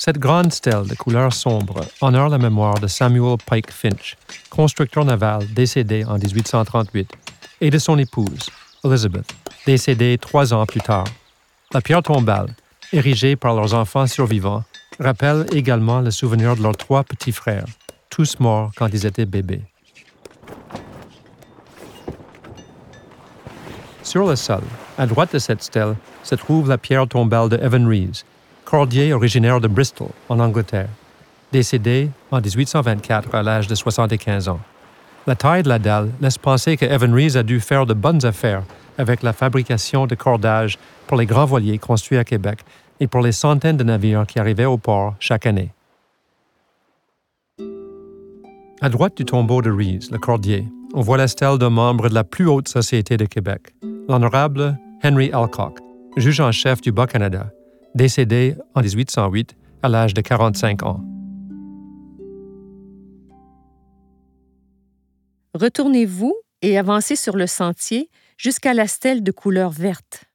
Cette grande stèle de couleur sombre honore la mémoire de Samuel Pike Finch, constructeur naval décédé en 1838, et de son épouse, Elizabeth, décédée trois ans plus tard. La pierre tombale, érigée par leurs enfants survivants, rappelle également le souvenir de leurs trois petits frères, tous morts quand ils étaient bébés. Sur le sol, à droite de cette stèle, se trouve la pierre tombale de Evan Rees, cordier originaire de Bristol, en Angleterre, décédé en 1824 à l'âge de 75 ans. La taille de la dalle laisse penser que Evan Rees a dû faire de bonnes affaires avec la fabrication de cordages pour les grands voiliers construits à Québec et pour les centaines de navires qui arrivaient au port chaque année. À droite du tombeau de Rees, le cordier, on voit la stèle d'un membre de la plus haute société de Québec, l'honorable Henry Alcock, juge en chef du Bas-Canada, décédé en 1808 à l'âge de 45 ans. Retournez-vous et avancez sur le sentier jusqu'à la stèle de couleur verte.